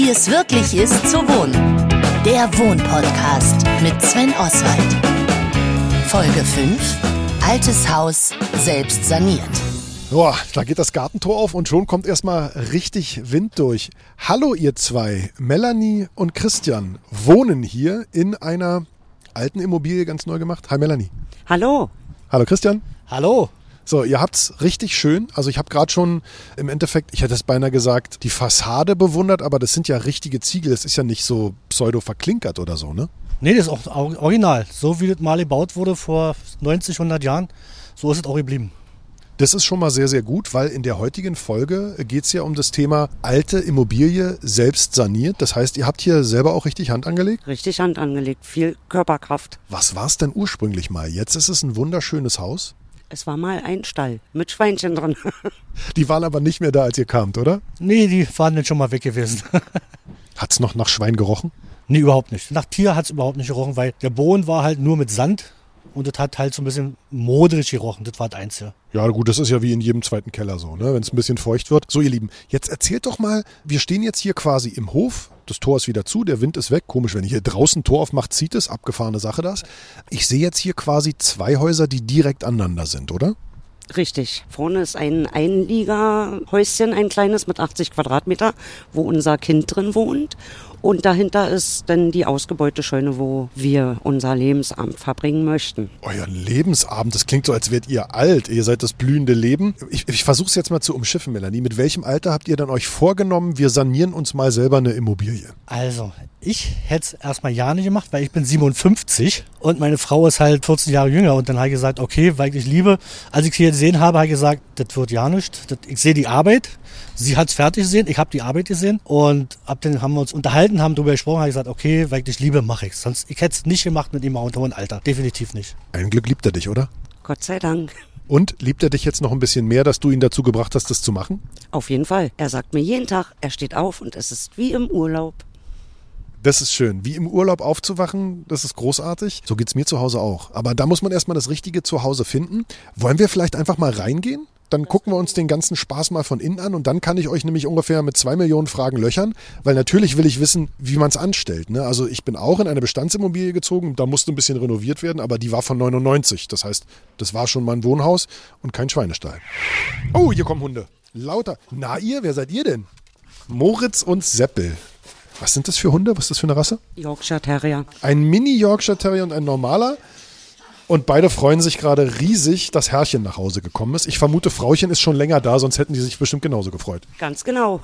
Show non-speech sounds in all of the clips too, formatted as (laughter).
Wie es wirklich ist zu wohnen. Der Wohnpodcast mit Sven Oswald. Folge 5. Altes Haus selbst saniert. Boah, da geht das Gartentor auf und schon kommt erstmal richtig Wind durch. Hallo ihr zwei, Melanie und Christian, wohnen hier in einer alten Immobilie ganz neu gemacht. Hi Melanie. Hallo. Hallo Christian. Hallo. So, ihr habt's richtig schön. Also ich habe gerade schon im Endeffekt, ich hätte es beinahe gesagt, die Fassade bewundert, aber das sind ja richtige Ziegel. Das ist ja nicht so pseudo verklinkert oder so, ne? Nee, das ist auch original. So wie das mal gebaut wurde vor 90, 100 Jahren, so ist es auch geblieben. Das ist schon mal sehr, sehr gut, weil in der heutigen Folge geht es ja um das Thema alte Immobilie selbst saniert. Das heißt, ihr habt hier selber auch richtig Hand angelegt? Richtig Hand angelegt, viel Körperkraft. Was war es denn ursprünglich mal? Jetzt ist es ein wunderschönes Haus. Es war mal ein Stall mit Schweinchen drin. (laughs) Die waren aber nicht mehr da, als ihr kamt, oder? Nee, die waren dann schon mal weg gewesen. (laughs) Hat es noch nach Schwein gerochen? Nee, überhaupt nicht. Nach Tier hat es überhaupt nicht gerochen, weil der Boden war halt nur mit Sand und das hat halt so ein bisschen modrig gerochen. Das war das Einzige. Ja, gut, das ist ja wie in jedem zweiten Keller so, ne? wenn es ein bisschen feucht wird. So, ihr Lieben, jetzt erzählt doch mal, wir stehen jetzt hier quasi im Hof. Das Tor ist wieder zu, der Wind ist weg. Komisch, wenn ihr hier draußen Tor aufmacht, zieht es. Abgefahrene Sache das. Ich sehe jetzt hier quasi zwei Häuser, die direkt aneinander sind, oder? Richtig. Vorne ist ein Einliegerhäuschen, ein kleines mit 80 Quadratmeter, wo unser Kind drin wohnt. Und dahinter ist dann die Ausgebeutescheune, wo wir unser Lebensabend verbringen möchten. Euer Lebensabend, das klingt so, als wärt ihr alt. Ihr seid das blühende Leben. Ich, ich versuche es jetzt mal zu umschiffen, Melanie. Mit welchem Alter habt ihr dann euch vorgenommen, wir sanieren uns mal selber eine Immobilie? Also, ich hätte es erstmal ja nicht gemacht, weil ich bin 57 und meine Frau ist halt 14 Jahre jünger. Und dann habe ich gesagt, okay, weil ich liebe, als ich sie hier gesehen habe, habe ich gesagt, das wird ja nicht. Das, ich sehe die Arbeit. Sie hat es fertig gesehen, ich habe die Arbeit gesehen und ab dann haben wir uns unterhalten, haben darüber gesprochen, habe gesagt, okay, weil ich dich liebe, mache ich es. Sonst ich hätte es nicht gemacht mit ihm auch unter hohem Alter, definitiv nicht. Ein Glück liebt er dich, oder? Gott sei Dank. Und liebt er dich jetzt noch ein bisschen mehr, dass du ihn dazu gebracht hast, das zu machen? Auf jeden Fall. Er sagt mir jeden Tag, er steht auf und es ist wie im Urlaub. Das ist schön. Wie im Urlaub aufzuwachen, das ist großartig. So geht's mir zu Hause auch. Aber da muss man erstmal das richtige Zuhause finden. Wollen wir vielleicht einfach mal reingehen? Dann gucken wir uns den ganzen Spaß mal von innen an und dann kann ich euch nämlich ungefähr mit zwei Millionen Fragen löchern, weil natürlich will ich wissen, wie man es anstellt. Ne? Also ich bin auch in eine Bestandsimmobilie gezogen, da musste ein bisschen renoviert werden, aber die war von 99. Das heißt, das war schon mal ein Wohnhaus und kein Schweinestall. Oh, hier kommen Hunde. Lauter. Na ihr, wer seid ihr denn? Moritz und Seppel. Was sind das für Hunde? Was ist das für eine Rasse? Yorkshire Terrier. Ein Mini-Yorkshire Terrier und ein normaler. Und beide freuen sich gerade riesig, dass Herrchen nach Hause gekommen ist. Ich vermute, Frauchen ist schon länger da, sonst hätten die sich bestimmt genauso gefreut. Ganz genau.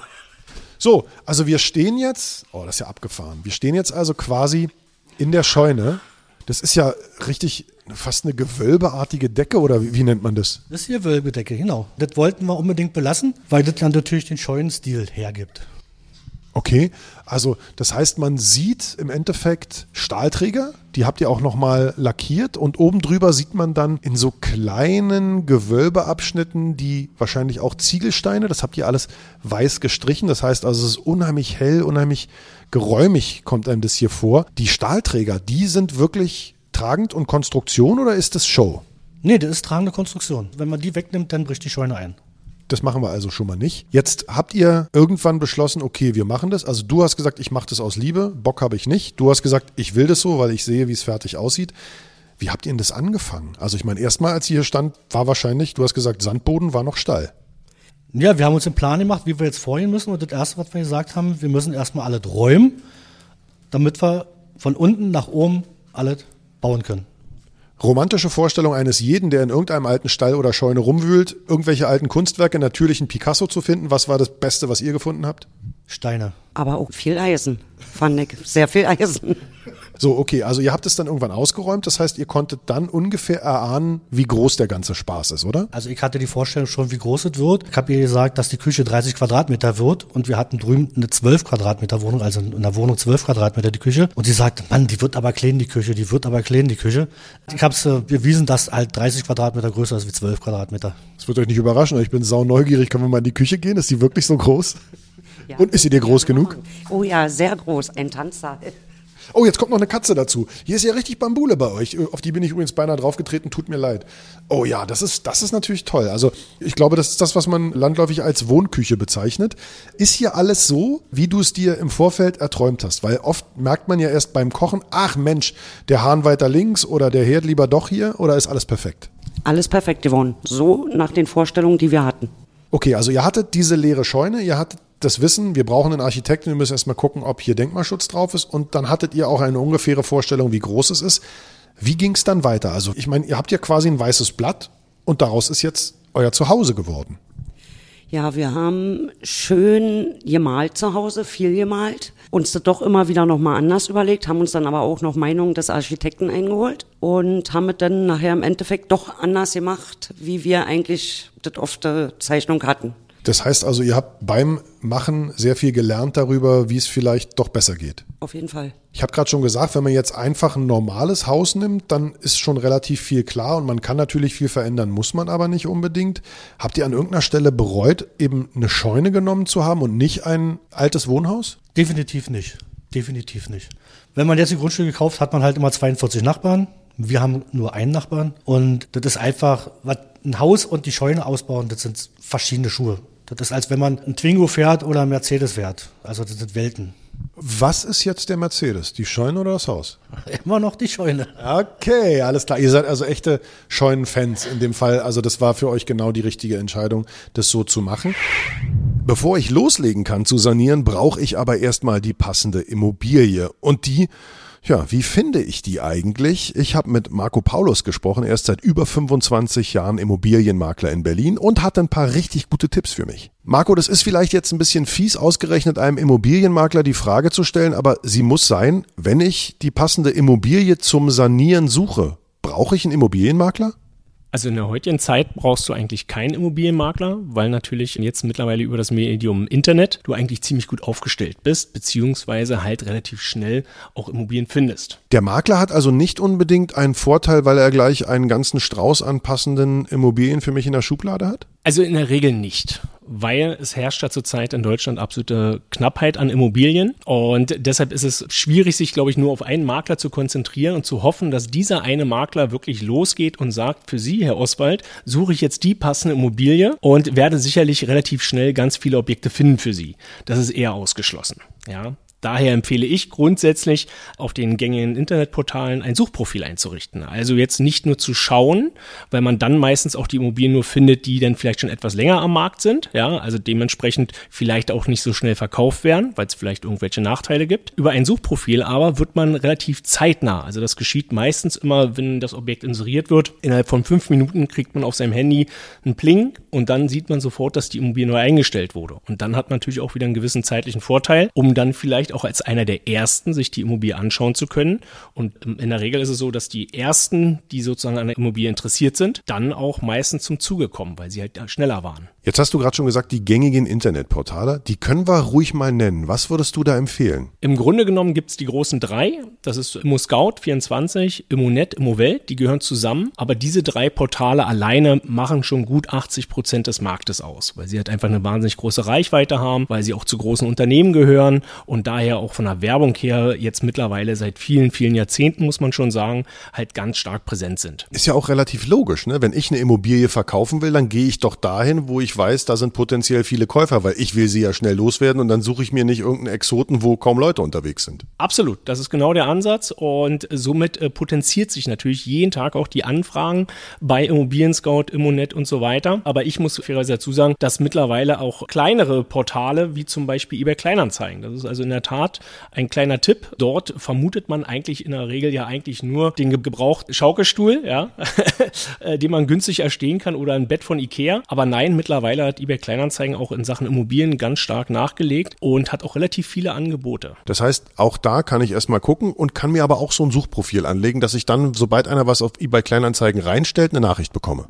So, also wir stehen jetzt, oh, das ist ja abgefahren. Wir stehen jetzt also quasi in der Scheune. Das ist ja richtig fast eine gewölbeartige Decke oder wie, wie nennt man das? Das ist die Gewölbedecke, genau. Das wollten wir unbedingt belassen, weil das dann natürlich den Scheunenstil hergibt. Okay, also das heißt, man sieht im Endeffekt Stahlträger, die habt ihr auch nochmal lackiert und oben drüber sieht man dann in so kleinen Gewölbeabschnitten die wahrscheinlich auch Ziegelsteine, das habt ihr alles weiß gestrichen, das heißt also es ist unheimlich hell, unheimlich geräumig kommt einem das hier vor. Die Stahlträger, die sind wirklich tragend und Konstruktion oder ist das Show? Nee, das ist tragende Konstruktion. Wenn man die wegnimmt, dann bricht die Scheune ein. Das machen wir also schon mal nicht. Jetzt habt ihr irgendwann beschlossen, okay, wir machen das. Also du hast gesagt, ich mache das aus Liebe, Bock habe ich nicht. Du hast gesagt, ich will das so, weil ich sehe, wie es fertig aussieht. Wie habt ihr denn das angefangen? Also ich meine, erstmal, als ihr hier stand, war wahrscheinlich, du hast gesagt, Sandboden war noch Stall. Ja, wir haben uns einen Plan gemacht, wie wir jetzt vorgehen müssen. Und das Erste, was wir gesagt haben, wir müssen erstmal alles räumen, damit wir von unten nach oben alles bauen können. Romantische Vorstellung eines jeden, der in irgendeinem alten Stall oder Scheune rumwühlt, irgendwelche alten Kunstwerke, natürlich ein Picasso zu finden. Was war das Beste, was ihr gefunden habt? Steine. Aber auch viel Eisen, fand ich. Sehr viel Eisen. So, okay, also ihr habt es dann irgendwann ausgeräumt. Das heißt, ihr konntet dann ungefähr erahnen, wie groß der ganze Spaß ist, oder? Also ich hatte die Vorstellung schon, wie groß es wird. Ich habe ihr gesagt, dass die Küche 30 Quadratmeter wird und wir hatten drüben eine 12 Quadratmeter Wohnung, also in der Wohnung 12 Quadratmeter die Küche. Und sie sagte, Mann, die wird aber klein, die Küche, die wird aber klein, die Küche. Ich habe es äh, bewiesen, dass halt 30 Quadratmeter größer ist wie 12 Quadratmeter. Das wird euch nicht überraschen, ich bin sau neugierig. Können wir mal in die Küche gehen? Ist die wirklich so groß? Ja. Und ist sie dir groß genug? Oh ja, sehr groß. Ein Tanzsaal. Oh, jetzt kommt noch eine Katze dazu. Hier ist ja richtig Bambule bei euch. Auf die bin ich übrigens beinahe draufgetreten, tut mir leid. Oh ja, das ist, das ist natürlich toll. Also ich glaube, das ist das, was man landläufig als Wohnküche bezeichnet. Ist hier alles so, wie du es dir im Vorfeld erträumt hast? Weil oft merkt man ja erst beim Kochen, ach Mensch, der Hahn weiter links oder der Herd lieber doch hier oder ist alles perfekt? Alles perfekt geworden. So nach den Vorstellungen, die wir hatten. Okay, also ihr hattet diese leere Scheune, ihr hattet das Wissen, wir brauchen einen Architekten, wir müssen erstmal gucken, ob hier Denkmalschutz drauf ist und dann hattet ihr auch eine ungefähre Vorstellung, wie groß es ist. Wie ging es dann weiter? Also ich meine, ihr habt ja quasi ein weißes Blatt und daraus ist jetzt euer Zuhause geworden. Ja, wir haben schön gemalt zu Hause, viel gemalt. Uns das doch immer wieder nochmal anders überlegt, haben uns dann aber auch noch Meinungen des Architekten eingeholt und haben es dann nachher im Endeffekt doch anders gemacht, wie wir eigentlich das auf der Zeichnung hatten. Das heißt also, ihr habt beim Machen sehr viel gelernt darüber, wie es vielleicht doch besser geht. Auf jeden Fall. Ich habe gerade schon gesagt, wenn man jetzt einfach ein normales Haus nimmt, dann ist schon relativ viel klar und man kann natürlich viel verändern, muss man aber nicht unbedingt. Habt ihr an irgendeiner Stelle bereut, eben eine Scheune genommen zu haben und nicht ein altes Wohnhaus? Definitiv nicht. Definitiv nicht. Wenn man jetzt ein Grundstück gekauft, hat man halt immer 42 Nachbarn. Wir haben nur einen Nachbarn und das ist einfach, was ein Haus und die Scheune ausbauen, das sind verschiedene Schuhe. Das ist, als wenn man ein Twingo fährt oder ein Mercedes fährt. Also das sind Welten. Was ist jetzt der Mercedes? Die Scheune oder das Haus? (laughs) Immer noch die Scheune. Okay, alles klar. Ihr seid also echte Scheunenfans in dem Fall. Also das war für euch genau die richtige Entscheidung, das so zu machen. Bevor ich loslegen kann zu sanieren, brauche ich aber erstmal die passende Immobilie. Und die ja, wie finde ich die eigentlich? Ich habe mit Marco Paulus gesprochen. Er ist seit über 25 Jahren Immobilienmakler in Berlin und hat ein paar richtig gute Tipps für mich. Marco, das ist vielleicht jetzt ein bisschen fies, ausgerechnet einem Immobilienmakler die Frage zu stellen, aber sie muss sein, wenn ich die passende Immobilie zum Sanieren suche, brauche ich einen Immobilienmakler? Also in der heutigen Zeit brauchst du eigentlich keinen Immobilienmakler, weil natürlich jetzt mittlerweile über das Medium Internet du eigentlich ziemlich gut aufgestellt bist, beziehungsweise halt relativ schnell auch Immobilien findest. Der Makler hat also nicht unbedingt einen Vorteil, weil er gleich einen ganzen Strauß an passenden Immobilien für mich in der Schublade hat? Also in der Regel nicht weil es herrscht ja zurzeit in Deutschland absolute Knappheit an Immobilien und deshalb ist es schwierig, sich, glaube ich, nur auf einen Makler zu konzentrieren und zu hoffen, dass dieser eine Makler wirklich losgeht und sagt, für Sie, Herr Oswald, suche ich jetzt die passende Immobilie und werde sicherlich relativ schnell ganz viele Objekte finden für Sie. Das ist eher ausgeschlossen. Ja, Daher empfehle ich grundsätzlich auf den gängigen Internetportalen ein Suchprofil einzurichten. Also jetzt nicht nur zu schauen, weil man dann meistens auch die Immobilien nur findet, die dann vielleicht schon etwas länger am Markt sind, ja, also dementsprechend vielleicht auch nicht so schnell verkauft werden, weil es vielleicht irgendwelche Nachteile gibt. Über ein Suchprofil aber wird man relativ zeitnah, also das geschieht meistens immer, wenn das Objekt inseriert wird. Innerhalb von fünf Minuten kriegt man auf seinem Handy einen Pling und dann sieht man sofort, dass die Immobilie neu eingestellt wurde. Und dann hat man natürlich auch wieder einen gewissen zeitlichen Vorteil, um dann vielleicht auch als einer der ersten, sich die Immobilie anschauen zu können. Und in der Regel ist es so, dass die ersten, die sozusagen an der Immobilie interessiert sind, dann auch meistens zum Zuge kommen, weil sie halt schneller waren. Jetzt hast du gerade schon gesagt, die gängigen Internetportale, die können wir ruhig mal nennen. Was würdest du da empfehlen? Im Grunde genommen gibt es die großen drei. Das ist ImmoScout24, ImmoNet, ImmoWelt. Die gehören zusammen. Aber diese drei Portale alleine machen schon gut 80 Prozent des Marktes aus, weil sie halt einfach eine wahnsinnig große Reichweite haben, weil sie auch zu großen Unternehmen gehören und daher auch von der Werbung her jetzt mittlerweile seit vielen, vielen Jahrzehnten, muss man schon sagen, halt ganz stark präsent sind. Ist ja auch relativ logisch, ne? Wenn ich eine Immobilie verkaufen will, dann gehe ich doch dahin, wo ich weiß, da sind potenziell viele Käufer, weil ich will sie ja schnell loswerden und dann suche ich mir nicht irgendeinen Exoten, wo kaum Leute unterwegs sind. Absolut, das ist genau der Ansatz und somit äh, potenziert sich natürlich jeden Tag auch die Anfragen bei Immobilien Scout, Immonet und so weiter. Aber ich muss fairerweise dazu sagen, dass mittlerweile auch kleinere Portale wie zum Beispiel eBay Kleinanzeigen, das ist also in der Tat ein kleiner Tipp. Dort vermutet man eigentlich in der Regel ja eigentlich nur den gebrauchten Schaukelstuhl, ja, (laughs) äh, den man günstig erstehen kann oder ein Bett von Ikea. Aber nein, mittlerweile mittlerweile hat eBay Kleinanzeigen auch in Sachen Immobilien ganz stark nachgelegt und hat auch relativ viele Angebote. Das heißt, auch da kann ich erstmal gucken und kann mir aber auch so ein Suchprofil anlegen, dass ich dann, sobald einer was auf eBay Kleinanzeigen reinstellt, eine Nachricht bekomme.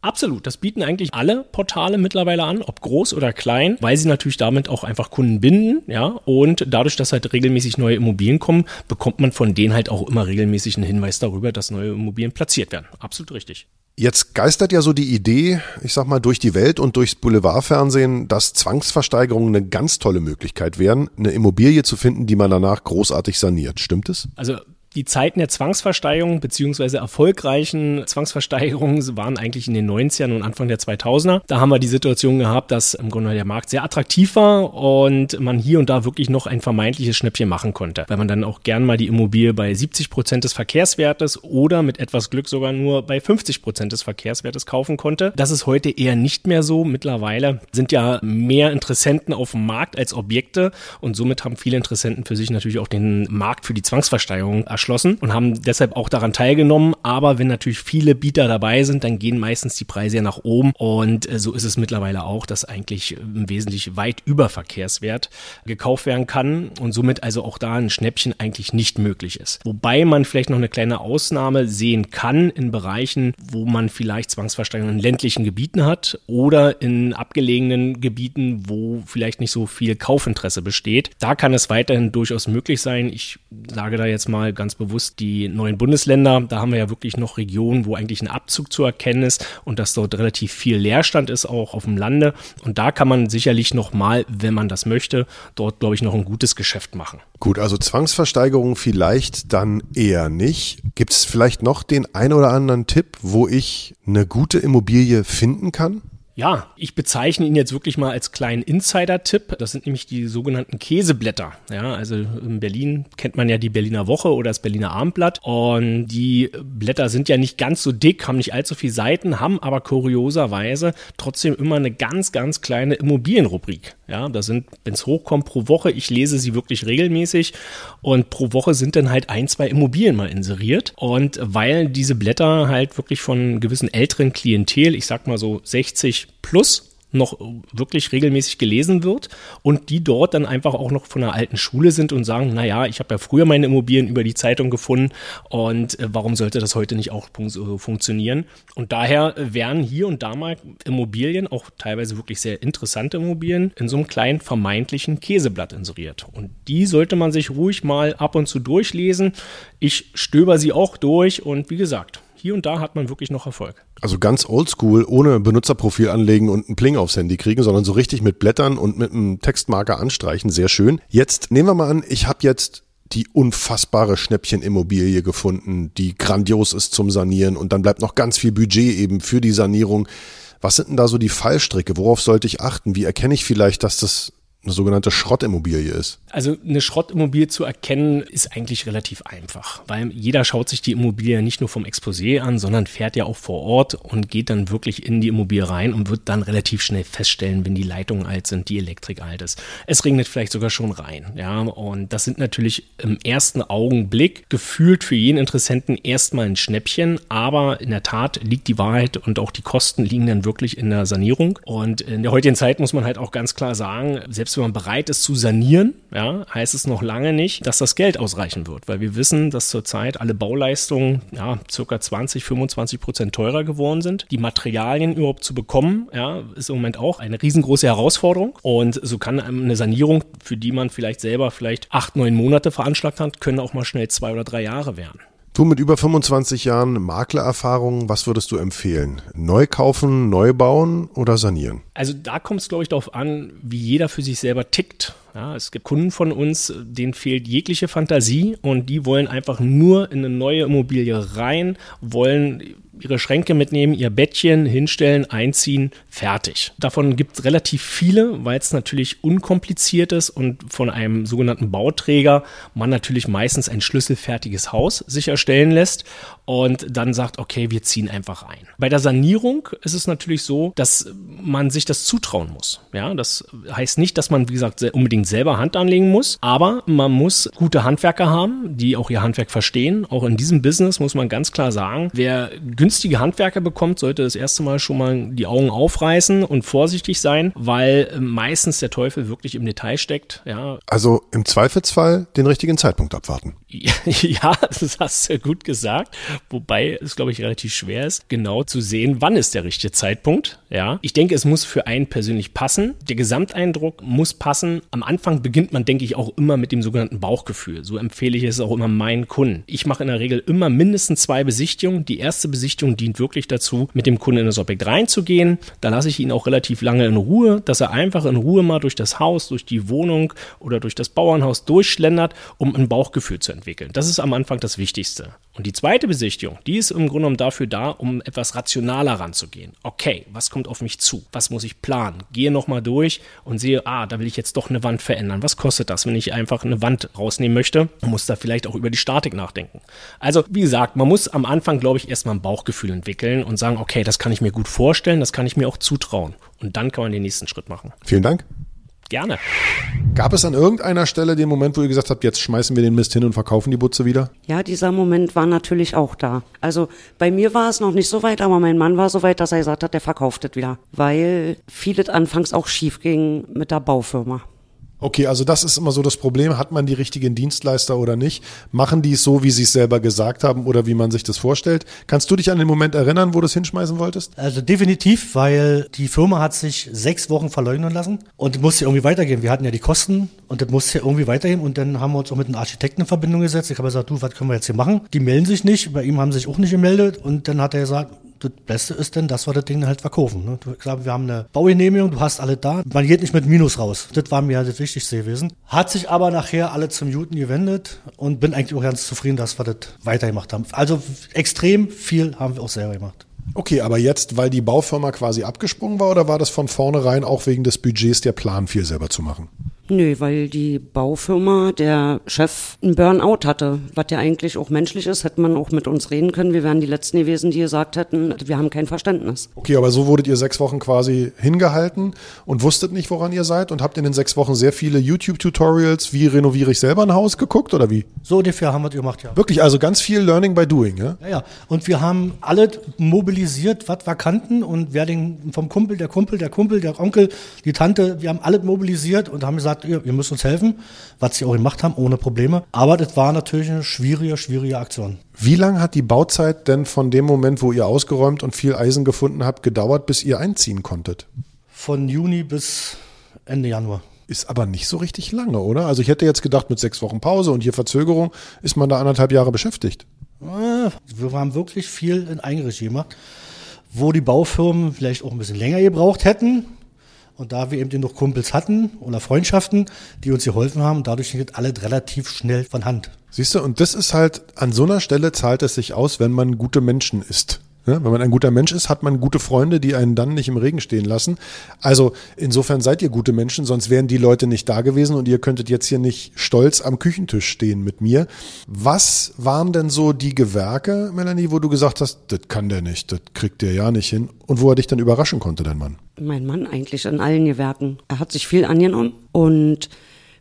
Absolut. Das bieten eigentlich alle Portale mittlerweile an, ob groß oder klein, weil sie natürlich damit auch einfach Kunden binden, ja. Und dadurch, dass halt regelmäßig neue Immobilien kommen, bekommt man von denen halt auch immer regelmäßig einen Hinweis darüber, dass neue Immobilien platziert werden. Absolut richtig. Jetzt geistert ja so die Idee, ich sag mal, durch die Welt und durchs Boulevardfernsehen, dass Zwangsversteigerungen eine ganz tolle Möglichkeit wären, eine Immobilie zu finden, die man danach großartig saniert. Stimmt es? Also die Zeiten der Zwangsversteigerung beziehungsweise erfolgreichen Zwangsversteigerungen waren eigentlich in den 90ern und Anfang der 2000er. Da haben wir die Situation gehabt, dass im Grunde der Markt sehr attraktiv war und man hier und da wirklich noch ein vermeintliches Schnäppchen machen konnte, weil man dann auch gern mal die Immobilie bei 70 Prozent des Verkehrswertes oder mit etwas Glück sogar nur bei 50 Prozent des Verkehrswertes kaufen konnte. Das ist heute eher nicht mehr so. Mittlerweile sind ja mehr Interessenten auf dem Markt als Objekte und somit haben viele Interessenten für sich natürlich auch den Markt für die Zwangsversteigerung erschlossen erschlossen und haben deshalb auch daran teilgenommen. Aber wenn natürlich viele Bieter dabei sind, dann gehen meistens die Preise ja nach oben. Und äh, so ist es mittlerweile auch, dass eigentlich im Wesentlichen weit über Verkehrswert gekauft werden kann und somit also auch da ein Schnäppchen eigentlich nicht möglich ist. Wobei man vielleicht noch eine kleine Ausnahme sehen kann in Bereichen, wo man vielleicht Zwangsversteigerungen in ländlichen Gebieten hat oder in abgelegenen Gebieten, wo vielleicht nicht so viel Kaufinteresse besteht. Da kann es weiterhin durchaus möglich sein. Ich sage da jetzt mal ganz ganz bewusst die neuen Bundesländer. Da haben wir ja wirklich noch Regionen, wo eigentlich ein Abzug zu erkennen ist und dass dort relativ viel Leerstand ist, auch auf dem Lande. Und da kann man sicherlich noch mal, wenn man das möchte, dort, glaube ich, noch ein gutes Geschäft machen. Gut, also Zwangsversteigerung vielleicht dann eher nicht. Gibt es vielleicht noch den ein oder anderen Tipp, wo ich eine gute Immobilie finden kann? Ja, ich bezeichne ihn jetzt wirklich mal als kleinen Insider-Tipp. Das sind nämlich die sogenannten Käseblätter. Ja, also in Berlin kennt man ja die Berliner Woche oder das Berliner Abendblatt. Und die Blätter sind ja nicht ganz so dick, haben nicht allzu viele Seiten, haben aber kurioserweise trotzdem immer eine ganz, ganz kleine Immobilienrubrik. Ja, da sind, wenn es hochkommt, pro Woche, ich lese sie wirklich regelmäßig und pro Woche sind dann halt ein, zwei Immobilien mal inseriert. Und weil diese Blätter halt wirklich von gewissen älteren Klientel, ich sag mal so 60 plus, noch wirklich regelmäßig gelesen wird und die dort dann einfach auch noch von einer alten Schule sind und sagen, naja, ich habe ja früher meine Immobilien über die Zeitung gefunden und äh, warum sollte das heute nicht auch so funktionieren? Und daher werden hier und da mal Immobilien, auch teilweise wirklich sehr interessante Immobilien, in so einem kleinen vermeintlichen Käseblatt inseriert. Und die sollte man sich ruhig mal ab und zu durchlesen. Ich stöber sie auch durch und wie gesagt, hier und da hat man wirklich noch Erfolg. Also ganz oldschool, ohne Benutzerprofil anlegen und einen Pling aufs Handy kriegen, sondern so richtig mit Blättern und mit einem Textmarker anstreichen. Sehr schön. Jetzt nehmen wir mal an, ich habe jetzt die unfassbare Schnäppchenimmobilie gefunden, die grandios ist zum Sanieren und dann bleibt noch ganz viel Budget eben für die Sanierung. Was sind denn da so die Fallstricke? Worauf sollte ich achten? Wie erkenne ich vielleicht, dass das eine sogenannte Schrottimmobilie ist? Also eine Schrottimmobilie zu erkennen ist eigentlich relativ einfach, weil jeder schaut sich die Immobilie nicht nur vom Exposé an, sondern fährt ja auch vor Ort und geht dann wirklich in die Immobilie rein und wird dann relativ schnell feststellen, wenn die Leitungen alt sind, die Elektrik alt ist. Es regnet vielleicht sogar schon rein, ja, und das sind natürlich im ersten Augenblick gefühlt für jeden Interessenten erstmal ein Schnäppchen, aber in der Tat liegt die Wahrheit und auch die Kosten liegen dann wirklich in der Sanierung und in der heutigen Zeit muss man halt auch ganz klar sagen, selbst selbst wenn man bereit ist zu sanieren, ja, heißt es noch lange nicht, dass das Geld ausreichen wird, weil wir wissen, dass zurzeit alle Bauleistungen ja, circa 20, 25 Prozent teurer geworden sind. Die Materialien überhaupt zu bekommen, ja, ist im Moment auch eine riesengroße Herausforderung. Und so kann eine Sanierung, für die man vielleicht selber vielleicht acht, neun Monate veranschlagt hat, können auch mal schnell zwei oder drei Jahre werden. Du mit über 25 Jahren Maklererfahrung, was würdest du empfehlen? Neu kaufen, neu bauen oder sanieren? Also da kommt es, glaube ich, darauf an, wie jeder für sich selber tickt. Ja, es gibt Kunden von uns, denen fehlt jegliche Fantasie und die wollen einfach nur in eine neue Immobilie rein, wollen ihre Schränke mitnehmen, ihr Bettchen hinstellen, einziehen, fertig. Davon gibt es relativ viele, weil es natürlich unkompliziert ist und von einem sogenannten Bauträger man natürlich meistens ein schlüsselfertiges Haus sicherstellen lässt und dann sagt, okay, wir ziehen einfach ein. Bei der Sanierung ist es natürlich so, dass man sich das zutrauen muss. Ja, das heißt nicht, dass man, wie gesagt, unbedingt selber Hand anlegen muss, aber man muss gute Handwerker haben, die auch ihr Handwerk verstehen. Auch in diesem Business muss man ganz klar sagen, wer günstige Handwerker bekommt, sollte das erste Mal schon mal die Augen aufreißen und vorsichtig sein, weil meistens der Teufel wirklich im Detail steckt. Ja. Also im Zweifelsfall den richtigen Zeitpunkt abwarten. Ja, (laughs) das hast du gut gesagt. Wobei es, glaube ich, relativ schwer ist, genau zu sehen, wann ist der richtige Zeitpunkt. Ja, ich denke, es muss für einen persönlich passen. Der Gesamteindruck muss passen. Am Anfang beginnt man, denke ich, auch immer mit dem sogenannten Bauchgefühl. So empfehle ich es auch immer meinen Kunden. Ich mache in der Regel immer mindestens zwei Besichtigungen. Die erste Besichtigung Besichtigung dient wirklich dazu, mit dem Kunden in das Objekt reinzugehen. Da lasse ich ihn auch relativ lange in Ruhe, dass er einfach in Ruhe mal durch das Haus, durch die Wohnung oder durch das Bauernhaus durchschlendert, um ein Bauchgefühl zu entwickeln. Das ist am Anfang das Wichtigste. Und die zweite Besichtigung, die ist im Grunde genommen dafür da, um etwas rationaler ranzugehen. Okay, was kommt auf mich zu? Was muss ich planen? Gehe nochmal durch und sehe, ah, da will ich jetzt doch eine Wand verändern. Was kostet das, wenn ich einfach eine Wand rausnehmen möchte? Man muss da vielleicht auch über die Statik nachdenken. Also, wie gesagt, man muss am Anfang, glaube ich, erstmal ein Bauchgefühl entwickeln und sagen, okay, das kann ich mir gut vorstellen, das kann ich mir auch zutrauen. Und dann kann man den nächsten Schritt machen. Vielen Dank. Gerne. Gab es an irgendeiner Stelle den Moment, wo ihr gesagt habt, jetzt schmeißen wir den Mist hin und verkaufen die Butze wieder? Ja, dieser Moment war natürlich auch da. Also bei mir war es noch nicht so weit, aber mein Mann war so weit, dass er gesagt hat, der verkauft es wieder. Weil vieles anfangs auch schief ging mit der Baufirma. Okay, also das ist immer so das Problem. Hat man die richtigen Dienstleister oder nicht? Machen die es so, wie sie es selber gesagt haben oder wie man sich das vorstellt? Kannst du dich an den Moment erinnern, wo du es hinschmeißen wolltest? Also definitiv, weil die Firma hat sich sechs Wochen verleugnen lassen und musste irgendwie weitergehen. Wir hatten ja die Kosten und das musste irgendwie weitergehen und dann haben wir uns auch mit einem Architekten in Verbindung gesetzt. Ich habe gesagt, du, was können wir jetzt hier machen? Die melden sich nicht, bei ihm haben sie sich auch nicht gemeldet und dann hat er gesagt, das Beste ist denn, dass wir das Ding halt verkaufen. Ne? Du, ich glaube, wir haben eine Baugenehmigung, du hast alle da. Man geht nicht mit Minus raus. Das war mir das Wichtigste gewesen. Hat sich aber nachher alle zum Newton gewendet und bin eigentlich auch ganz zufrieden, dass wir das weitergemacht haben. Also extrem viel haben wir auch selber gemacht. Okay, aber jetzt, weil die Baufirma quasi abgesprungen war oder war das von vornherein auch wegen des Budgets der Plan, viel selber zu machen? Nö, weil die Baufirma, der Chef, einen Burnout hatte. Was ja eigentlich auch menschlich ist, hätte man auch mit uns reden können. Wir wären die Letzten gewesen, die gesagt hätten, wir haben kein Verständnis. Okay, aber so wurdet ihr sechs Wochen quasi hingehalten und wusstet nicht, woran ihr seid und habt in den sechs Wochen sehr viele YouTube-Tutorials, wie renoviere ich selber ein Haus geguckt oder wie? So ungefähr haben wir das gemacht, ja. Wirklich, also ganz viel Learning by Doing, ja? Ja, ja. Und wir haben alle mobilisiert, was wir kannten und wer den vom Kumpel, der Kumpel, der Kumpel, der Onkel, die Tante, wir haben alle mobilisiert und haben gesagt, ihr, ihr müsst uns helfen, was sie auch gemacht haben, ohne Probleme. Aber das war natürlich eine schwierige, schwierige Aktion. Wie lange hat die Bauzeit denn von dem Moment, wo ihr ausgeräumt und viel Eisen gefunden habt, gedauert, bis ihr einziehen konntet? Von Juni bis Ende Januar. Ist aber nicht so richtig lange, oder? Also ich hätte jetzt gedacht, mit sechs Wochen Pause und hier Verzögerung ist man da anderthalb Jahre beschäftigt. Äh, Wir haben wirklich viel in Eigenregie gemacht, wo die Baufirmen vielleicht auch ein bisschen länger gebraucht hätten. Und da wir eben noch Kumpels hatten oder Freundschaften, die uns geholfen haben, dadurch das alles relativ schnell von Hand. Siehst du, und das ist halt, an so einer Stelle zahlt es sich aus, wenn man gute Menschen ist. Ja, wenn man ein guter Mensch ist, hat man gute Freunde, die einen dann nicht im Regen stehen lassen. Also insofern seid ihr gute Menschen, sonst wären die Leute nicht da gewesen und ihr könntet jetzt hier nicht stolz am Küchentisch stehen mit mir. Was waren denn so die Gewerke, Melanie, wo du gesagt hast, das kann der nicht, das kriegt der ja nicht hin und wo er dich dann überraschen konnte, dein Mann? Mein Mann eigentlich in allen Gewerken. Er hat sich viel angenommen und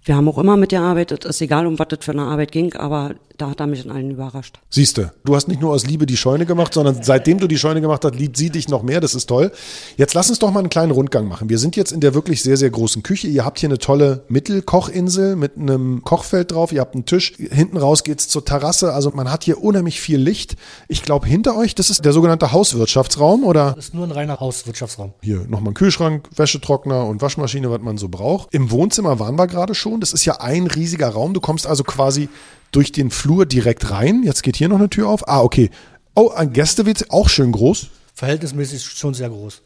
wir haben auch immer mit gearbeitet. Ist egal, um was das für eine Arbeit ging, aber da hat er mich in allen überrascht. Siehste, du hast nicht nur aus Liebe die Scheune gemacht, sondern seitdem du die Scheune gemacht hast, liebt sie dich noch mehr. Das ist toll. Jetzt lass uns doch mal einen kleinen Rundgang machen. Wir sind jetzt in der wirklich sehr, sehr großen Küche. Ihr habt hier eine tolle Mittelkochinsel mit einem Kochfeld drauf. Ihr habt einen Tisch. Hinten raus geht's zur Terrasse. Also man hat hier unheimlich viel Licht. Ich glaube, hinter euch, das ist der sogenannte Hauswirtschaftsraum, oder? Das ist nur ein reiner Hauswirtschaftsraum. Hier nochmal ein Kühlschrank, Wäschetrockner und Waschmaschine, was man so braucht. Im Wohnzimmer waren wir gerade schon. Das ist ja ein riesiger Raum. Du kommst also quasi durch den Flur direkt rein. Jetzt geht hier noch eine Tür auf. Ah, okay. Oh, ein Gäste-WC, auch schön groß. Verhältnismäßig schon sehr groß.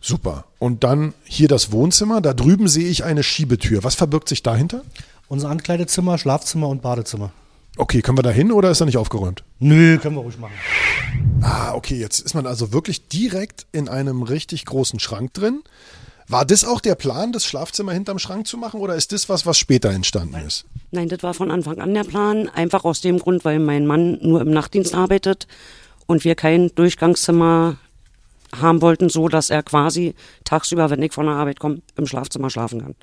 Super. Und dann hier das Wohnzimmer. Da drüben sehe ich eine Schiebetür. Was verbirgt sich dahinter? Unser Ankleidezimmer, Schlafzimmer und Badezimmer. Okay, können wir da hin oder ist er nicht aufgeräumt? Nö, können wir ruhig machen. Ah, okay, jetzt ist man also wirklich direkt in einem richtig großen Schrank drin. War das auch der Plan, das Schlafzimmer hinterm Schrank zu machen oder ist das was, was später entstanden ist? Nein, das war von Anfang an der Plan. Einfach aus dem Grund, weil mein Mann nur im Nachtdienst arbeitet und wir kein Durchgangszimmer haben wollten, so dass er quasi tagsüber, wenn ich von der Arbeit komme, im Schlafzimmer schlafen kann.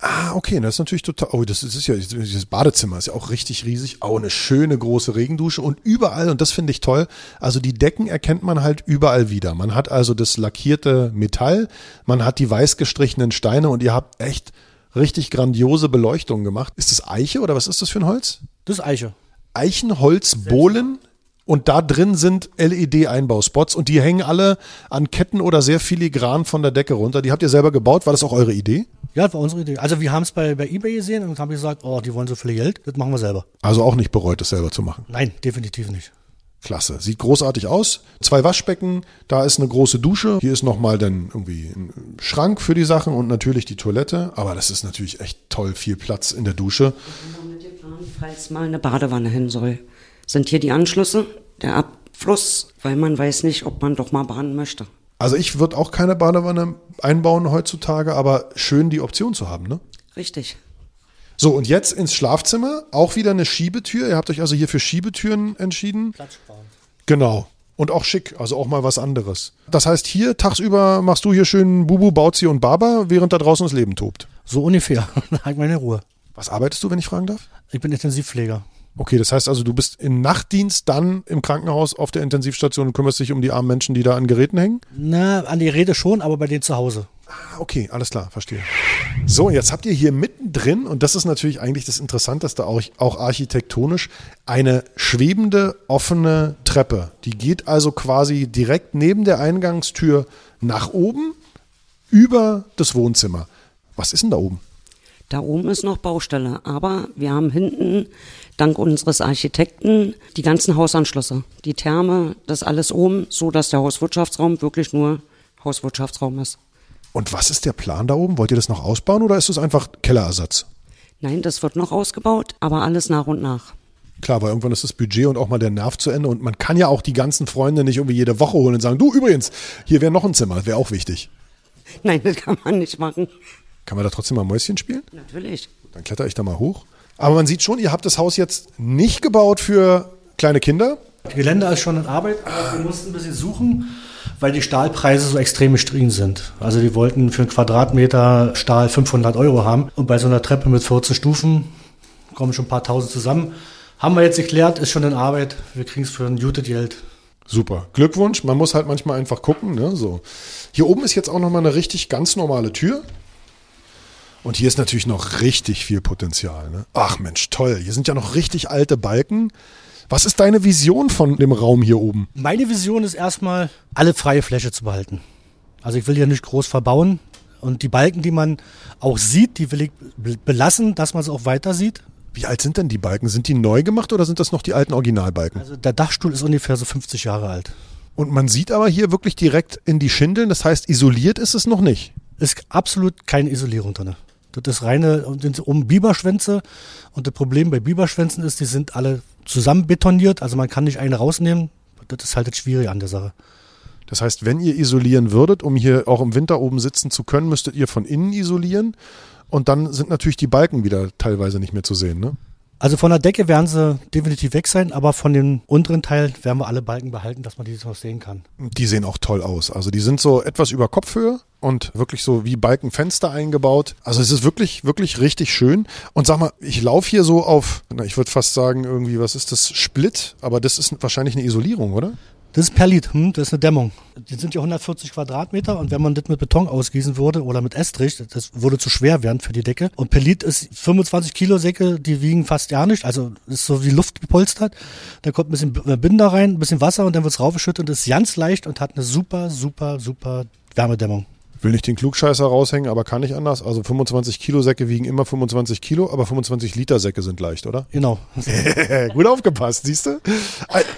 Ah, okay, das ist natürlich total. Oh, das ist, ja das Badezimmer ist ja auch richtig riesig. Auch eine schöne große Regendusche und überall und das finde ich toll. Also die Decken erkennt man halt überall wieder. Man hat also das lackierte Metall, man hat die weiß gestrichenen Steine und ihr habt echt richtig grandiose Beleuchtung gemacht. Ist das Eiche oder was ist das für ein Holz? Das ist Eiche. Eichenholzbohlen und da drin sind LED-Einbauspots und die hängen alle an Ketten oder sehr filigran von der Decke runter. Die habt ihr selber gebaut. War das auch eure Idee? Ja, das war unsere Idee. Also wir haben es bei, bei Ebay gesehen und haben gesagt, oh, die wollen so viel Geld, das machen wir selber. Also auch nicht bereut, das selber zu machen. Nein, definitiv nicht. Klasse. Sieht großartig aus. Zwei Waschbecken, da ist eine große Dusche. Hier ist nochmal dann irgendwie ein Schrank für die Sachen und natürlich die Toilette. Aber das ist natürlich echt toll, viel Platz in der Dusche. Falls mal eine Badewanne hin soll, sind hier die Anschlüsse, der Abfluss, weil man weiß nicht, ob man doch mal baden möchte. Also ich würde auch keine Badewanne einbauen heutzutage, aber schön die Option zu haben, ne? Richtig. So, und jetzt ins Schlafzimmer. Auch wieder eine Schiebetür. Ihr habt euch also hier für Schiebetüren entschieden. Genau. Und auch schick, also auch mal was anderes. Das heißt, hier tagsüber machst du hier schön Bubu, Bauzi und Baba, während da draußen das Leben tobt. So ungefähr. Da habe ich meine Ruhe. Was arbeitest du, wenn ich fragen darf? Ich bin Intensivpfleger. Okay, das heißt also, du bist im Nachtdienst dann im Krankenhaus auf der Intensivstation und kümmerst dich um die armen Menschen, die da an Geräten hängen? Na, an die Rede schon, aber bei denen zu Hause. Ah, okay, alles klar, verstehe. So, jetzt habt ihr hier mittendrin, und das ist natürlich eigentlich das Interessanteste, auch, auch architektonisch, eine schwebende, offene Treppe. Die geht also quasi direkt neben der Eingangstür nach oben über das Wohnzimmer. Was ist denn da oben? Da oben ist noch Baustelle, aber wir haben hinten, dank unseres Architekten, die ganzen Hausanschlüsse. Die Therme, das alles oben, so dass der Hauswirtschaftsraum wirklich nur Hauswirtschaftsraum ist. Und was ist der Plan da oben? Wollt ihr das noch ausbauen oder ist es einfach Kellerersatz? Nein, das wird noch ausgebaut, aber alles nach und nach. Klar, weil irgendwann ist das Budget und auch mal der Nerv zu Ende und man kann ja auch die ganzen Freunde nicht irgendwie jede Woche holen und sagen, du übrigens, hier wäre noch ein Zimmer, das wäre auch wichtig. Nein, das kann man nicht machen. Kann man da trotzdem mal Mäuschen spielen? Natürlich. Dann kletter ich da mal hoch. Aber man sieht schon, ihr habt das Haus jetzt nicht gebaut für kleine Kinder. Die Geländer ist schon in Arbeit, aber wir mussten ein bisschen suchen, weil die Stahlpreise so extrem gestiegen sind. Also die wollten für einen Quadratmeter Stahl 500 Euro haben und bei so einer Treppe mit 14 Stufen kommen schon ein paar tausend zusammen. Haben wir jetzt geklärt, ist schon in Arbeit. Wir kriegen es für ein gutes Geld. Super. Glückwunsch. Man muss halt manchmal einfach gucken. Ne? So. Hier oben ist jetzt auch nochmal eine richtig ganz normale Tür. Und hier ist natürlich noch richtig viel Potenzial. Ne? Ach Mensch, toll. Hier sind ja noch richtig alte Balken. Was ist deine Vision von dem Raum hier oben? Meine Vision ist erstmal, alle freie Fläche zu behalten. Also ich will hier nicht groß verbauen. Und die Balken, die man auch sieht, die will ich belassen, dass man es auch weiter sieht. Wie alt sind denn die Balken? Sind die neu gemacht oder sind das noch die alten Originalbalken? Also der Dachstuhl ist ungefähr so 50 Jahre alt. Und man sieht aber hier wirklich direkt in die Schindeln, das heißt, isoliert ist es noch nicht. Ist absolut keine Isolierung drin. Das ist reine um Biberschwänze. Und das Problem bei Biberschwänzen ist, die sind alle zusammen betoniert. Also man kann nicht eine rausnehmen. Das ist halt das Schwierige an der Sache. Das heißt, wenn ihr isolieren würdet, um hier auch im Winter oben sitzen zu können, müsstet ihr von innen isolieren. Und dann sind natürlich die Balken wieder teilweise nicht mehr zu sehen, ne? Also von der Decke werden sie definitiv weg sein, aber von dem unteren Teil werden wir alle Balken behalten, dass man die noch sehen kann. Die sehen auch toll aus. Also die sind so etwas über Kopfhöhe und wirklich so wie Balkenfenster eingebaut. Also es ist wirklich, wirklich richtig schön. Und sag mal, ich laufe hier so auf, na, ich würde fast sagen, irgendwie, was ist das? Split, aber das ist wahrscheinlich eine Isolierung, oder? Das ist Perlit, hm, das ist eine Dämmung. Die sind ja 140 Quadratmeter und wenn man das mit Beton ausgießen würde oder mit Estrich, das würde zu schwer werden für die Decke. Und Perlit ist 25 Kilo Säcke, die wiegen fast gar nicht, also ist so wie Luft gepolstert. Da kommt ein bisschen Binder rein, ein bisschen Wasser und dann wird's raufgeschüttet und ist ganz leicht und hat eine super, super, super Wärmedämmung will nicht den Klugscheißer raushängen, aber kann nicht anders. Also 25 Kilo Säcke wiegen immer 25 Kilo, aber 25 Liter Säcke sind leicht, oder? Genau. (laughs) Gut aufgepasst, siehst du?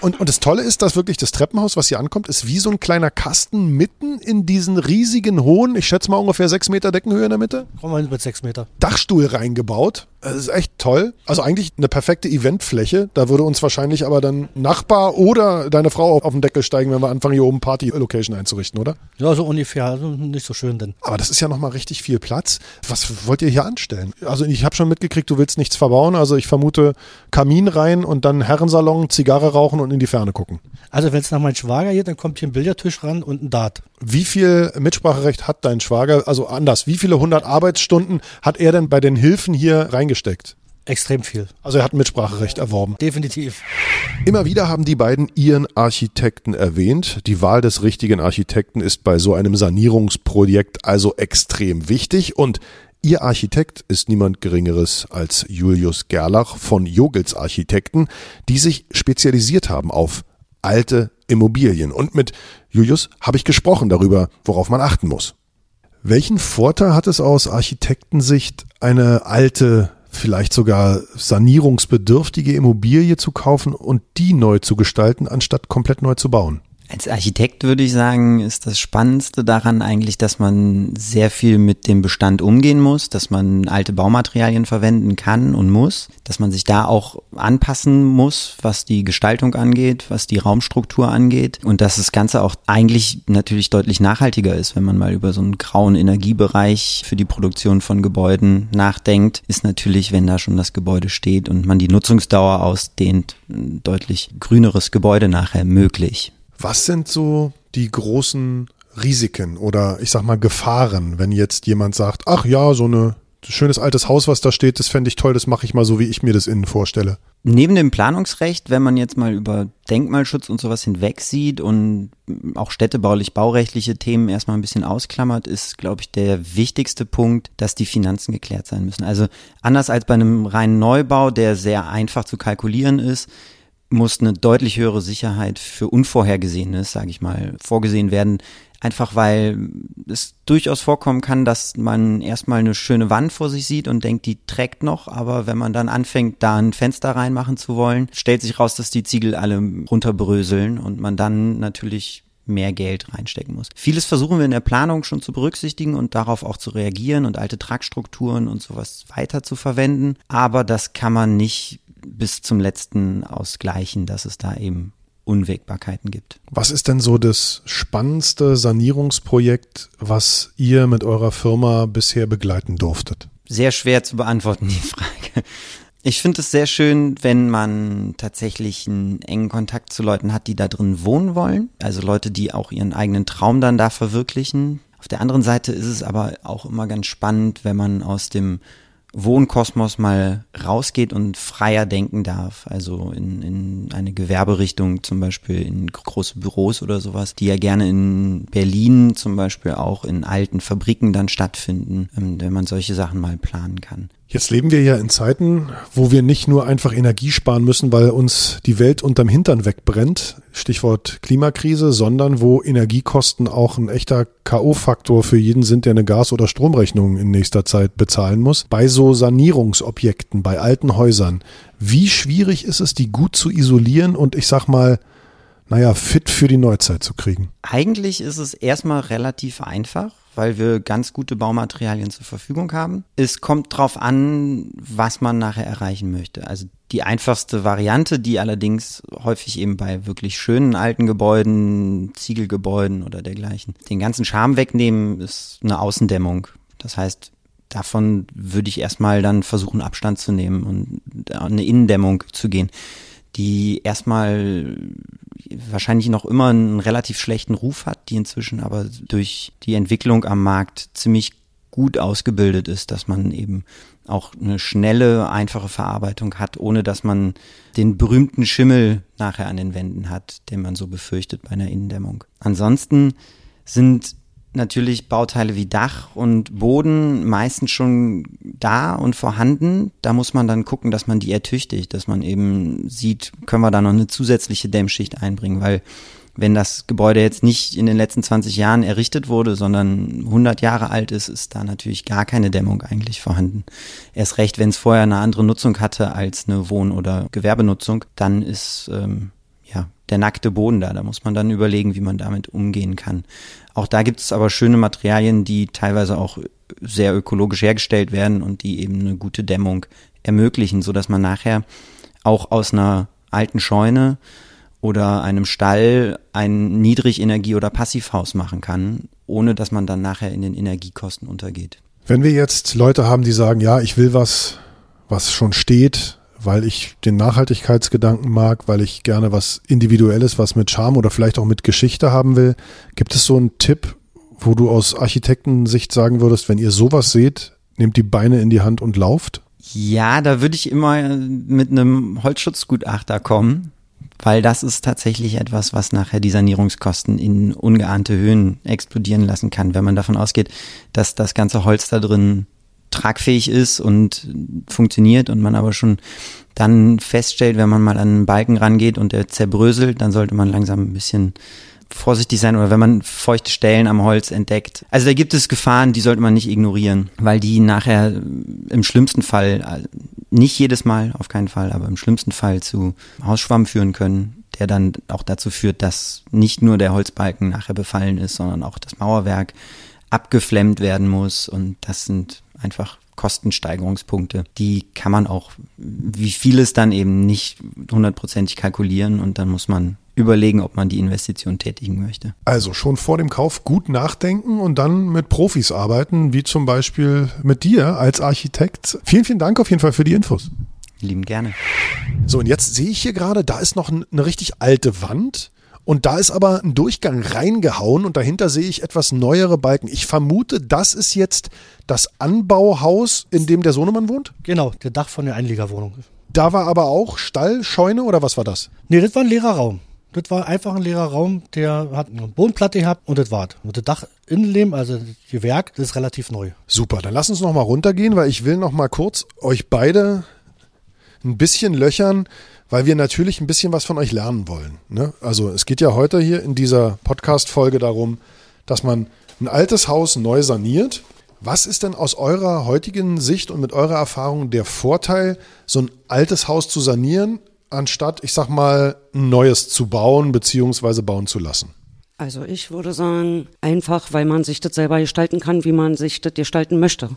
Und, und das Tolle ist, dass wirklich das Treppenhaus, was hier ankommt, ist wie so ein kleiner Kasten mitten in diesen riesigen hohen, ich schätze mal ungefähr sechs Meter Deckenhöhe in der Mitte. Kommen wir mit sechs Meter. Dachstuhl reingebaut. Das ist echt toll. Also eigentlich eine perfekte Eventfläche. Da würde uns wahrscheinlich aber dann Nachbar oder deine Frau auf den Deckel steigen, wenn wir anfangen, hier oben Party-Location einzurichten, oder? Ja, so ungefähr. Also nicht so schön denn. Aber das ist ja nochmal richtig viel Platz. Was wollt ihr hier anstellen? Also ich habe schon mitgekriegt, du willst nichts verbauen. Also ich vermute Kamin rein und dann Herrensalon, Zigarre rauchen und in die Ferne gucken. Also wenn es nach meinem Schwager geht, dann kommt hier ein Billardtisch ran und ein Dart. Wie viel Mitspracherecht hat dein Schwager? Also anders, wie viele hundert Arbeitsstunden hat er denn bei den Hilfen hier reingesteckt? Extrem viel. Also er hat Mitspracherecht erworben. Definitiv. Immer wieder haben die beiden ihren Architekten erwähnt. Die Wahl des richtigen Architekten ist bei so einem Sanierungsprojekt also extrem wichtig und Ihr Architekt ist niemand Geringeres als Julius Gerlach von Jogels Architekten, die sich spezialisiert haben auf alte Immobilien. Und mit Julius habe ich gesprochen darüber, worauf man achten muss. Welchen Vorteil hat es aus Architektensicht, eine alte vielleicht sogar sanierungsbedürftige Immobilie zu kaufen und die neu zu gestalten, anstatt komplett neu zu bauen? Als Architekt würde ich sagen, ist das Spannendste daran eigentlich, dass man sehr viel mit dem Bestand umgehen muss, dass man alte Baumaterialien verwenden kann und muss, dass man sich da auch anpassen muss, was die Gestaltung angeht, was die Raumstruktur angeht und dass das Ganze auch eigentlich natürlich deutlich nachhaltiger ist, wenn man mal über so einen grauen Energiebereich für die Produktion von Gebäuden nachdenkt, ist natürlich, wenn da schon das Gebäude steht und man die Nutzungsdauer ausdehnt, ein deutlich grüneres Gebäude nachher möglich. Was sind so die großen Risiken oder ich sag mal Gefahren, wenn jetzt jemand sagt, ach ja, so ein schönes altes Haus, was da steht, das fände ich toll, das mache ich mal so, wie ich mir das innen vorstelle. Neben dem Planungsrecht, wenn man jetzt mal über Denkmalschutz und sowas hinweg sieht und auch städtebaulich baurechtliche Themen erstmal ein bisschen ausklammert, ist, glaube ich, der wichtigste Punkt, dass die Finanzen geklärt sein müssen. Also anders als bei einem reinen Neubau, der sehr einfach zu kalkulieren ist, muss eine deutlich höhere Sicherheit für Unvorhergesehenes, sage ich mal, vorgesehen werden. Einfach weil es durchaus vorkommen kann, dass man erstmal eine schöne Wand vor sich sieht und denkt, die trägt noch, aber wenn man dann anfängt, da ein Fenster reinmachen zu wollen, stellt sich raus, dass die Ziegel alle runterbröseln und man dann natürlich mehr Geld reinstecken muss. Vieles versuchen wir in der Planung schon zu berücksichtigen und darauf auch zu reagieren und alte Tragstrukturen und sowas weiter zu verwenden. Aber das kann man nicht bis zum letzten ausgleichen, dass es da eben Unwägbarkeiten gibt. Was ist denn so das spannendste Sanierungsprojekt, was ihr mit eurer Firma bisher begleiten durftet? Sehr schwer zu beantworten, die Frage. Ich finde es sehr schön, wenn man tatsächlich einen engen Kontakt zu Leuten hat, die da drin wohnen wollen. Also Leute, die auch ihren eigenen Traum dann da verwirklichen. Auf der anderen Seite ist es aber auch immer ganz spannend, wenn man aus dem Wohnkosmos mal rausgeht und freier denken darf. Also in, in eine Gewerberichtung, zum Beispiel in große Büros oder sowas, die ja gerne in Berlin zum Beispiel auch in alten Fabriken dann stattfinden, ähm, wenn man solche Sachen mal planen kann. Jetzt leben wir ja in Zeiten, wo wir nicht nur einfach Energie sparen müssen, weil uns die Welt unterm Hintern wegbrennt, Stichwort Klimakrise, sondern wo Energiekosten auch ein echter KO-Faktor für jeden sind, der eine Gas- oder Stromrechnung in nächster Zeit bezahlen muss. Bei so Sanierungsobjekten, bei alten Häusern, wie schwierig ist es, die gut zu isolieren und ich sag mal, naja, fit für die Neuzeit zu kriegen? Eigentlich ist es erstmal relativ einfach weil wir ganz gute Baumaterialien zur Verfügung haben. Es kommt drauf an, was man nachher erreichen möchte. Also die einfachste Variante, die allerdings häufig eben bei wirklich schönen alten Gebäuden, Ziegelgebäuden oder dergleichen, den ganzen Charme wegnehmen, ist eine Außendämmung. Das heißt, davon würde ich erstmal dann versuchen, Abstand zu nehmen und eine Innendämmung zu gehen die erstmal wahrscheinlich noch immer einen relativ schlechten Ruf hat, die inzwischen aber durch die Entwicklung am Markt ziemlich gut ausgebildet ist, dass man eben auch eine schnelle, einfache Verarbeitung hat, ohne dass man den berühmten Schimmel nachher an den Wänden hat, den man so befürchtet bei einer Innendämmung. Ansonsten sind natürlich Bauteile wie Dach und Boden meistens schon da und vorhanden. Da muss man dann gucken, dass man die ertüchtigt, dass man eben sieht, können wir da noch eine zusätzliche Dämmschicht einbringen, weil wenn das Gebäude jetzt nicht in den letzten 20 Jahren errichtet wurde, sondern 100 Jahre alt ist, ist da natürlich gar keine Dämmung eigentlich vorhanden. Erst recht, wenn es vorher eine andere Nutzung hatte als eine Wohn- oder Gewerbenutzung, dann ist ähm, ja der nackte Boden da. Da muss man dann überlegen, wie man damit umgehen kann. Auch da gibt es aber schöne Materialien, die teilweise auch sehr ökologisch hergestellt werden und die eben eine gute Dämmung ermöglichen, so dass man nachher auch aus einer alten Scheune oder einem Stall ein Niedrigenergie- oder Passivhaus machen kann, ohne dass man dann nachher in den Energiekosten untergeht. Wenn wir jetzt Leute haben, die sagen, ja, ich will was, was schon steht, weil ich den Nachhaltigkeitsgedanken mag, weil ich gerne was Individuelles, was mit Charme oder vielleicht auch mit Geschichte haben will. Gibt es so einen Tipp, wo du aus Architektensicht sagen würdest, wenn ihr sowas seht, nehmt die Beine in die Hand und lauft? Ja, da würde ich immer mit einem Holzschutzgutachter kommen, weil das ist tatsächlich etwas, was nachher die Sanierungskosten in ungeahnte Höhen explodieren lassen kann, wenn man davon ausgeht, dass das ganze Holz da drin tragfähig ist und funktioniert und man aber schon dann feststellt, wenn man mal an einen Balken rangeht und der zerbröselt, dann sollte man langsam ein bisschen vorsichtig sein oder wenn man feuchte Stellen am Holz entdeckt. Also da gibt es Gefahren, die sollte man nicht ignorieren, weil die nachher im schlimmsten Fall, nicht jedes Mal auf keinen Fall, aber im schlimmsten Fall zu Hausschwamm führen können, der dann auch dazu führt, dass nicht nur der Holzbalken nachher befallen ist, sondern auch das Mauerwerk abgeflemmt werden muss und das sind einfach Kostensteigerungspunkte. Die kann man auch, wie vieles dann eben nicht hundertprozentig kalkulieren und dann muss man überlegen, ob man die Investition tätigen möchte. Also schon vor dem Kauf gut nachdenken und dann mit Profis arbeiten, wie zum Beispiel mit dir als Architekt. Vielen, vielen Dank auf jeden Fall für die Infos. Lieben gerne. So, und jetzt sehe ich hier gerade, da ist noch eine richtig alte Wand. Und da ist aber ein Durchgang reingehauen und dahinter sehe ich etwas neuere Balken. Ich vermute, das ist jetzt das Anbauhaus, in dem der Sohnemann wohnt? Genau, der Dach von der Einliegerwohnung. Da war aber auch Stall, Scheune oder was war das? Nee, das war ein leerer Raum. Das war einfach ein leerer Raum, der hat eine Bodenplatte gehabt und das war's. Und das Dach Innenleben, also das Gewerk, das ist relativ neu. Super, dann lass uns noch mal runtergehen, weil ich will noch mal kurz euch beide ein bisschen löchern, weil wir natürlich ein bisschen was von euch lernen wollen. Ne? Also es geht ja heute hier in dieser Podcast-Folge darum, dass man ein altes Haus neu saniert. Was ist denn aus eurer heutigen Sicht und mit eurer Erfahrung der Vorteil, so ein altes Haus zu sanieren, anstatt, ich sag mal, ein neues zu bauen bzw. bauen zu lassen? Also ich würde sagen, einfach, weil man sich das selber gestalten kann, wie man sich das gestalten möchte.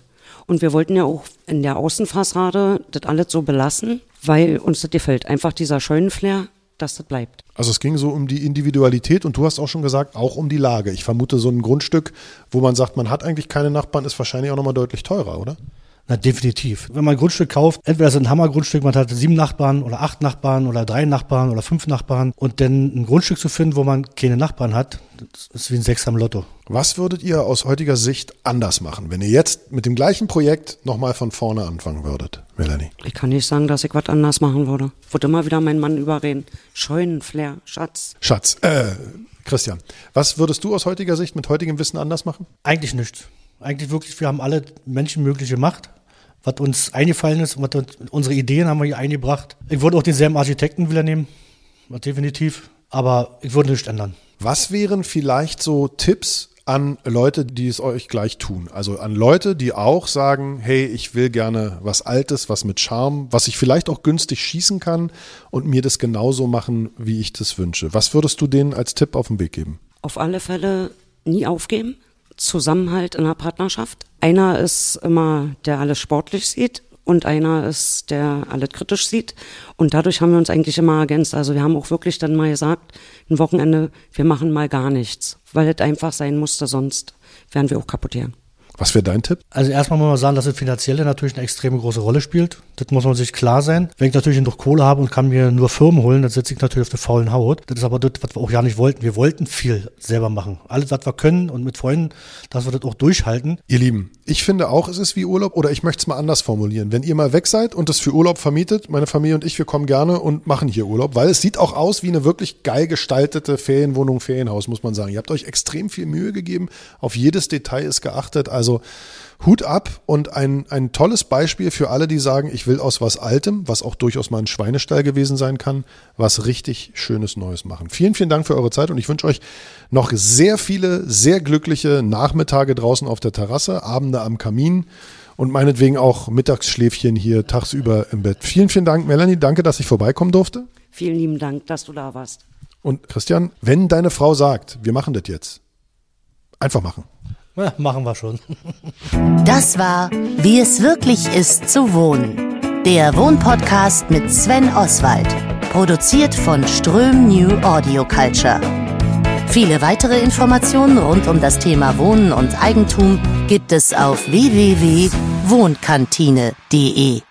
Und wir wollten ja auch in der Außenfassade das alles so belassen, weil uns das gefällt. Einfach dieser Scheunenflair, dass das bleibt. Also es ging so um die Individualität und du hast auch schon gesagt, auch um die Lage. Ich vermute, so ein Grundstück, wo man sagt, man hat eigentlich keine Nachbarn, ist wahrscheinlich auch nochmal deutlich teurer, oder? Na, definitiv. Wenn man ein Grundstück kauft, entweder ist es ein Hammergrundstück, man hat sieben Nachbarn oder acht Nachbarn oder drei Nachbarn oder fünf Nachbarn und dann ein Grundstück zu finden, wo man keine Nachbarn hat, das ist wie ein Sechs am Lotto. Was würdet ihr aus heutiger Sicht anders machen, wenn ihr jetzt mit dem gleichen Projekt nochmal von vorne anfangen würdet, Melanie? Ich kann nicht sagen, dass ich was anders machen würde. Ich würde immer wieder meinen Mann überreden. Scheunenflair, Schatz. Schatz, äh, Christian, was würdest du aus heutiger Sicht mit heutigem Wissen anders machen? Eigentlich nichts. Eigentlich wirklich, wir haben alle menschenmögliche Macht was uns eingefallen ist, was unsere Ideen haben wir hier eingebracht. Ich würde auch denselben Architekten wieder nehmen, definitiv, aber ich würde nichts ändern. Was wären vielleicht so Tipps an Leute, die es euch gleich tun? Also an Leute, die auch sagen, hey, ich will gerne was Altes, was mit Charme, was ich vielleicht auch günstig schießen kann und mir das genauso machen, wie ich das wünsche. Was würdest du denen als Tipp auf den Weg geben? Auf alle Fälle nie aufgeben. Zusammenhalt in der Partnerschaft. Einer ist immer, der alles sportlich sieht und einer ist, der alles kritisch sieht. Und dadurch haben wir uns eigentlich immer ergänzt. Also wir haben auch wirklich dann mal gesagt, ein Wochenende, wir machen mal gar nichts, weil es einfach sein musste, sonst wären wir auch kaputt hier. Was wäre dein Tipp? Also erstmal muss man sagen, dass das Finanzielle natürlich eine extrem große Rolle spielt. Das muss man sich klar sein. Wenn ich natürlich noch Kohle habe und kann mir nur Firmen holen, dann sitze ich natürlich auf der faulen Haut. Das ist aber das, was wir auch ja nicht wollten. Wir wollten viel selber machen. Alles, was wir können und mit Freunden, dass wir das auch durchhalten. Ihr Lieben, ich finde auch, es ist wie Urlaub oder ich möchte es mal anders formulieren. Wenn ihr mal weg seid und es für Urlaub vermietet, meine Familie und ich, wir kommen gerne und machen hier Urlaub, weil es sieht auch aus wie eine wirklich geil gestaltete Ferienwohnung, Ferienhaus, muss man sagen. Ihr habt euch extrem viel Mühe gegeben. Auf jedes Detail ist geachtet. Also Hut ab und ein, ein tolles Beispiel für alle, die sagen, ich will aus was Altem, was auch durchaus mal ein Schweinestall gewesen sein kann, was richtig Schönes Neues machen. Vielen, vielen Dank für eure Zeit und ich wünsche euch noch sehr viele, sehr glückliche Nachmittage draußen auf der Terrasse, Abende am Kamin und meinetwegen auch Mittagsschläfchen hier tagsüber im Bett. Vielen, vielen Dank, Melanie. Danke, dass ich vorbeikommen durfte. Vielen lieben Dank, dass du da warst. Und Christian, wenn deine Frau sagt, wir machen das jetzt, einfach machen. Ja, machen wir schon. Das war Wie es wirklich ist zu wohnen. Der Wohnpodcast mit Sven Oswald. Produziert von Ström New Audio Culture. Viele weitere Informationen rund um das Thema Wohnen und Eigentum gibt es auf www.wohnkantine.de.